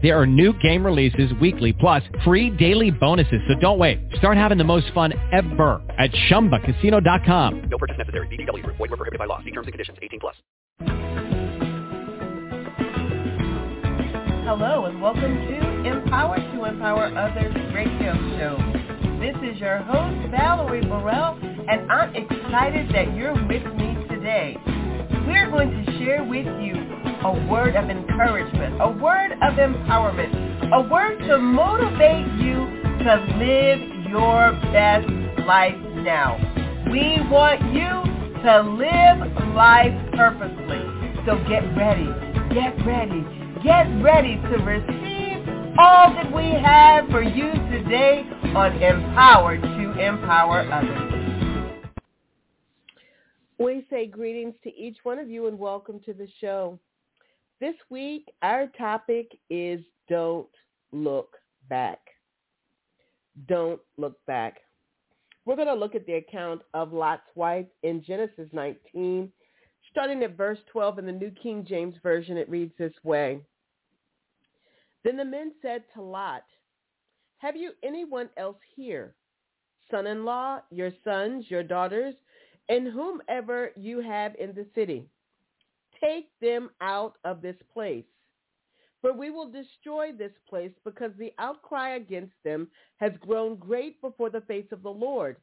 There are new game releases weekly, plus free daily bonuses. So don't wait. Start having the most fun ever at ChumbaCasino.com. No purchase necessary. VGW. Void were prohibited by law. See terms and conditions. 18 plus. Hello and welcome to Empower to Empower Others radio show. This is your host, Valerie Burrell, and I'm excited that you're with me today. We're going to share with you a word of encouragement, a word of empowerment, a word to motivate you to live your best life now. We want you to live life purposely. So get ready, get ready, get ready to receive all that we have for you today on Empowered to Empower Others. We say greetings to each one of you and welcome to the show. This week, our topic is don't look back. Don't look back. We're going to look at the account of Lot's wife in Genesis 19. Starting at verse 12 in the New King James Version, it reads this way. Then the men said to Lot, Have you anyone else here, son-in-law, your sons, your daughters, and whomever you have in the city? Take them out of this place. For we will destroy this place because the outcry against them has grown great before the face of the Lord,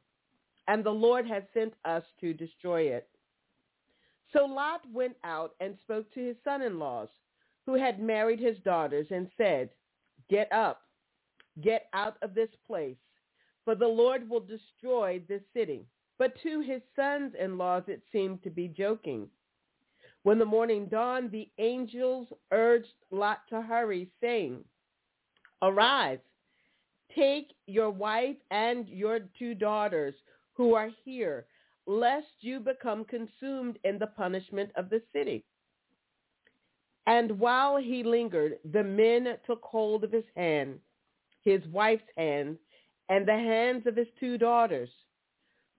and the Lord has sent us to destroy it. So Lot went out and spoke to his son-in-laws, who had married his daughters, and said, Get up, get out of this place, for the Lord will destroy this city. But to his sons-in-laws it seemed to be joking. When the morning dawned, the angels urged Lot to hurry, saying, Arise, take your wife and your two daughters who are here, lest you become consumed in the punishment of the city. And while he lingered, the men took hold of his hand, his wife's hand, and the hands of his two daughters.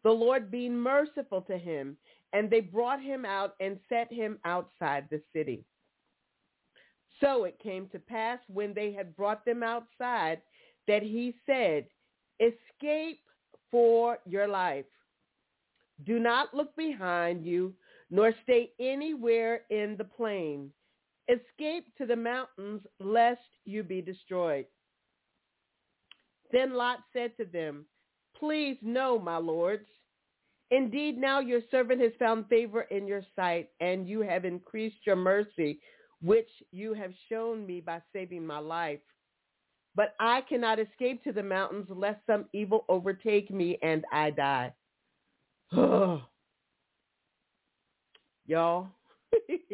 The Lord being merciful to him, and they brought him out and set him outside the city. So it came to pass when they had brought them outside that he said, Escape for your life. Do not look behind you, nor stay anywhere in the plain. Escape to the mountains, lest you be destroyed. Then Lot said to them, Please know, my lords, indeed now your servant has found favor in your sight, and you have increased your mercy, which you have shown me by saving my life. But I cannot escape to the mountains, lest some evil overtake me and I die. Y'all.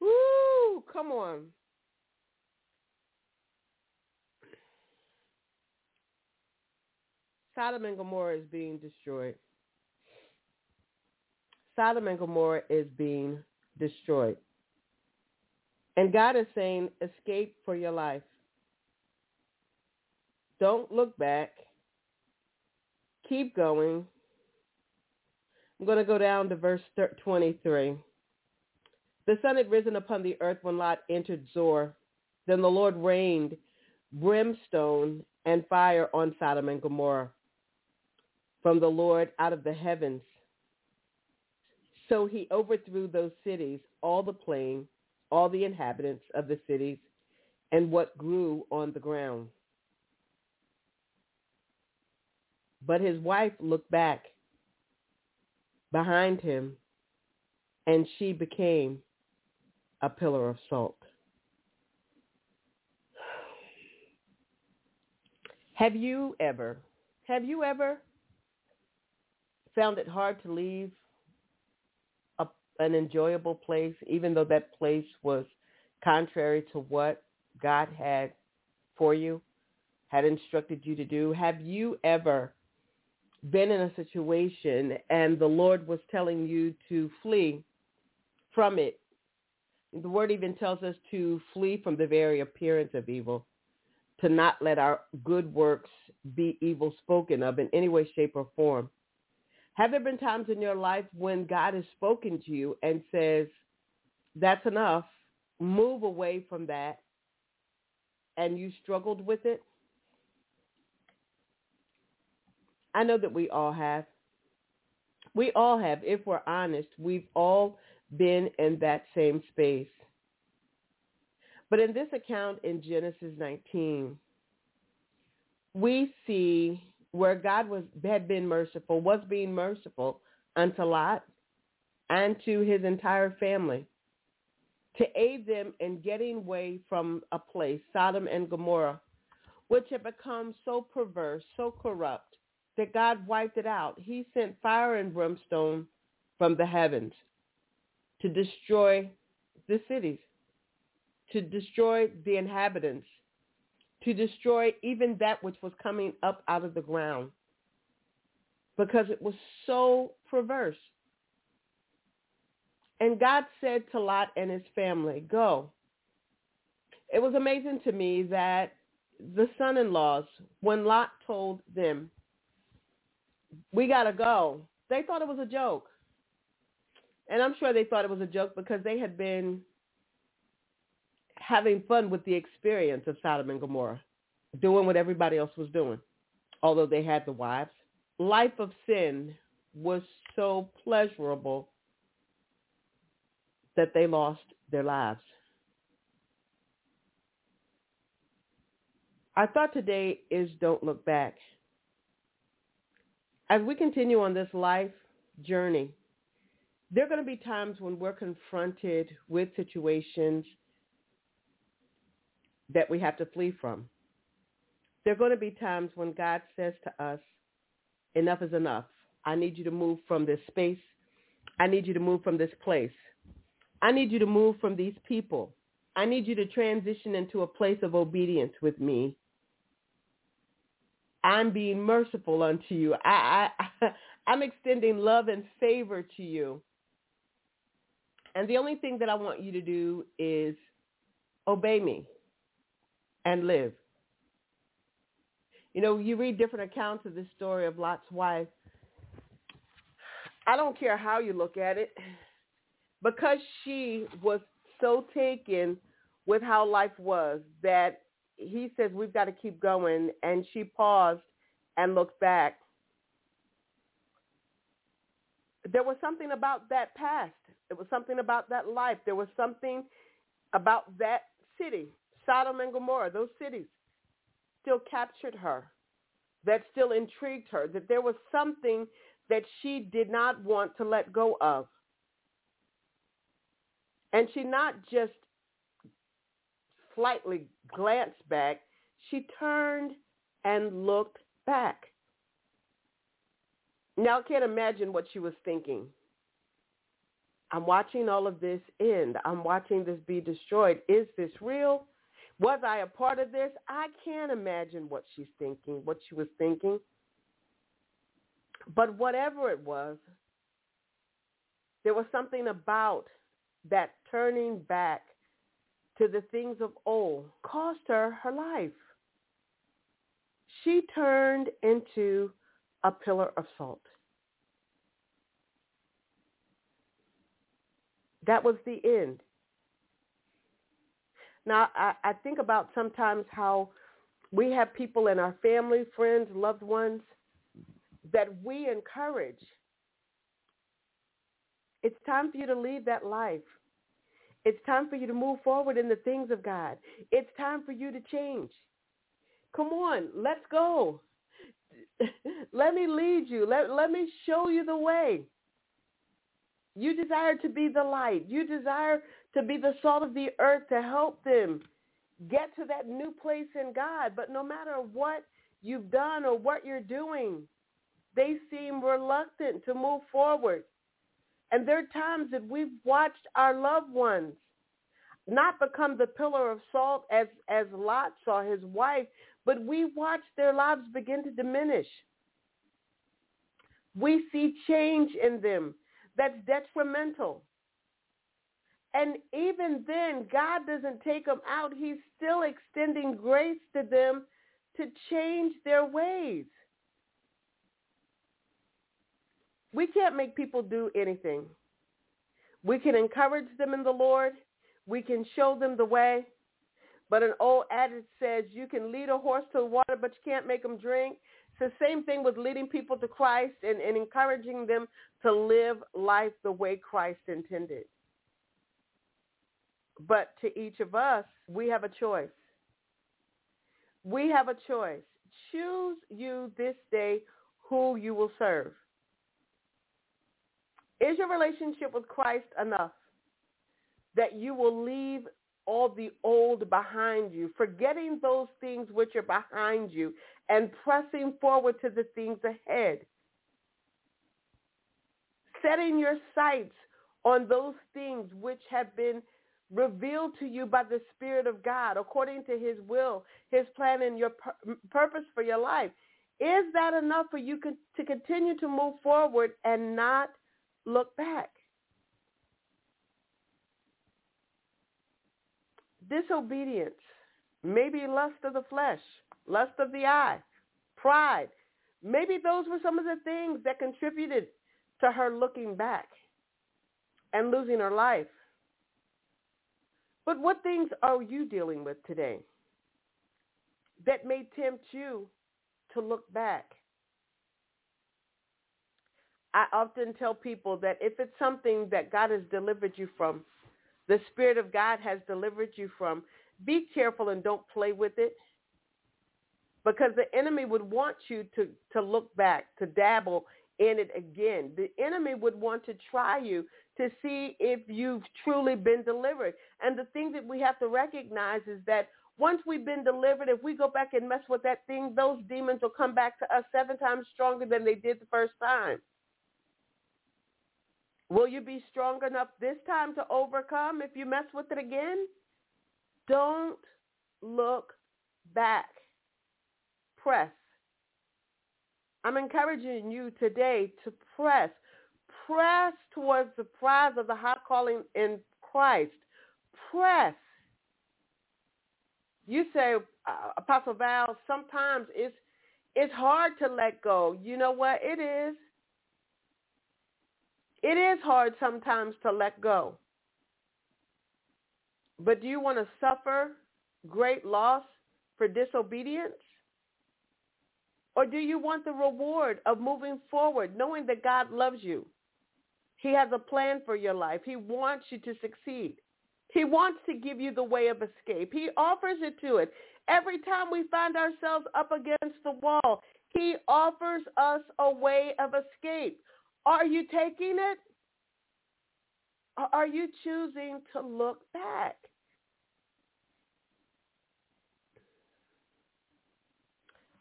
Woo, come on. Sodom and Gomorrah is being destroyed. Sodom and Gomorrah is being destroyed. And God is saying, escape for your life. Don't look back. Keep going. I'm going to go down to verse 23. The sun had risen upon the earth when Lot entered Zoar. Then the Lord rained brimstone and fire on Sodom and Gomorrah from the Lord out of the heavens. So he overthrew those cities, all the plain, all the inhabitants of the cities, and what grew on the ground. But his wife looked back behind him, and she became a pillar of salt. Have you ever, have you ever found it hard to leave a, an enjoyable place, even though that place was contrary to what God had for you, had instructed you to do? Have you ever been in a situation and the Lord was telling you to flee from it. The word even tells us to flee from the very appearance of evil, to not let our good works be evil spoken of in any way, shape, or form. Have there been times in your life when God has spoken to you and says, that's enough, move away from that, and you struggled with it? I know that we all have. We all have. If we're honest, we've all been in that same space. But in this account in Genesis 19, we see where God was had been merciful, was being merciful unto Lot and to his entire family to aid them in getting away from a place, Sodom and Gomorrah, which had become so perverse, so corrupt, that God wiped it out. He sent fire and brimstone from the heavens to destroy the cities, to destroy the inhabitants, to destroy even that which was coming up out of the ground because it was so perverse. And God said to Lot and his family, go. It was amazing to me that the son-in-laws, when Lot told them, we got to go, they thought it was a joke. And I'm sure they thought it was a joke because they had been having fun with the experience of Sodom and Gomorrah, doing what everybody else was doing, although they had the wives. Life of sin was so pleasurable that they lost their lives. Our thought today is don't look back. As we continue on this life journey, there are going to be times when we're confronted with situations that we have to flee from. There are going to be times when God says to us, enough is enough. I need you to move from this space. I need you to move from this place. I need you to move from these people. I need you to transition into a place of obedience with me. I'm being merciful unto you. I, I, I'm extending love and favor to you. And the only thing that I want you to do is obey me and live. You know, you read different accounts of this story of Lot's wife. I don't care how you look at it. Because she was so taken with how life was that he says we've got to keep going and she paused and looked back. There was something about that past. There was something about that life. There was something about that city sodom and gomorrah those cities still captured her that still intrigued her that there was something that she did not want to let go of and she not just slightly glanced back, she turned and looked back. Now I can't imagine what she was thinking. I'm watching all of this end. I'm watching this be destroyed. Is this real? Was I a part of this? I can't imagine what she's thinking, what she was thinking. But whatever it was, there was something about that turning back to the things of old cost her her life. She turned into a pillar of salt. That was the end. Now, I, I think about sometimes how we have people in our family, friends, loved ones that we encourage it's time for you to leave that life. It's time for you to move forward in the things of God. It's time for you to change. Come on, let's go. let me lead you. Let, let me show you the way. You desire to be the light. You desire to be the salt of the earth to help them get to that new place in God. But no matter what you've done or what you're doing, they seem reluctant to move forward. And there are times that we've watched our loved ones not become the pillar of salt as, as Lot saw his wife, but we watch their lives begin to diminish. We see change in them that's detrimental. And even then, God doesn't take them out. He's still extending grace to them to change their ways. We can't make people do anything. We can encourage them in the Lord. We can show them the way. But an old adage says you can lead a horse to water, but you can't make them drink. It's the same thing with leading people to Christ and, and encouraging them to live life the way Christ intended. But to each of us, we have a choice. We have a choice. Choose you this day who you will serve. Is your relationship with Christ enough that you will leave all the old behind you, forgetting those things which are behind you and pressing forward to the things ahead? Setting your sights on those things which have been revealed to you by the Spirit of God according to his will, his plan, and your pur- purpose for your life. Is that enough for you con- to continue to move forward and not look back? Disobedience, maybe lust of the flesh, lust of the eye, pride. Maybe those were some of the things that contributed to her looking back and losing her life. But what things are you dealing with today that may tempt you to look back? I often tell people that if it's something that God has delivered you from, the Spirit of God has delivered you from, be careful and don't play with it because the enemy would want you to, to look back, to dabble in it again. The enemy would want to try you to see if you've truly been delivered. And the thing that we have to recognize is that once we've been delivered, if we go back and mess with that thing, those demons will come back to us seven times stronger than they did the first time. Will you be strong enough this time to overcome if you mess with it again? Don't look back. Press. I'm encouraging you today to press press towards the prize of the high calling in Christ. Press. You say, uh, Apostle Val, sometimes it's it's hard to let go. You know what? It is. It is hard sometimes to let go. But do you want to suffer great loss for disobedience? Or do you want the reward of moving forward, knowing that God loves you? He has a plan for your life. He wants you to succeed. He wants to give you the way of escape. He offers it to it. Every time we find ourselves up against the wall, he offers us a way of escape. Are you taking it? Are you choosing to look back?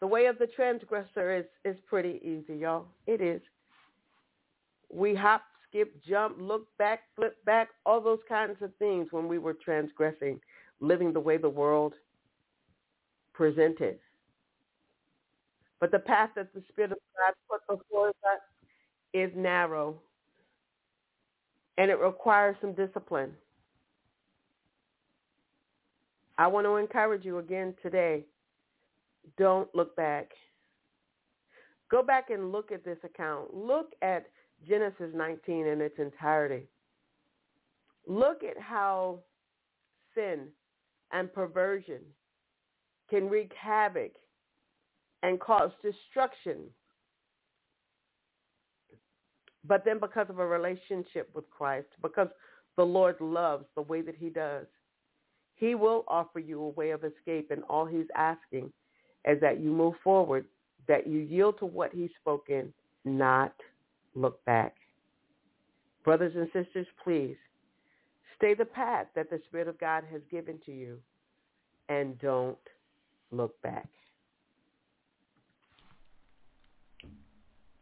The way of the transgressor is, is pretty easy, y'all. It is. We hop skip, jump, look back, flip back, all those kinds of things when we were transgressing, living the way the world presented. But the path that the Spirit of God put before us is narrow, and it requires some discipline. I want to encourage you again today. Don't look back. Go back and look at this account. Look at Genesis 19 in its entirety. Look at how sin and perversion can wreak havoc and cause destruction. But then because of a relationship with Christ, because the Lord loves the way that he does, he will offer you a way of escape. And all he's asking is that you move forward, that you yield to what he's spoken, not look back. Brothers and sisters, please stay the path that the Spirit of God has given to you and don't look back.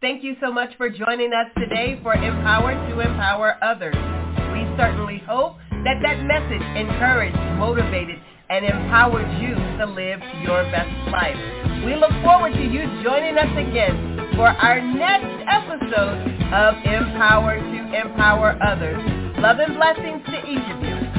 Thank you so much for joining us today for Empower to Empower Others. We certainly hope that that message encouraged, motivated, and empowered you to live your best life. We look forward to you joining us again for our next episode of Empower to Empower Others. Love and blessings to each of you.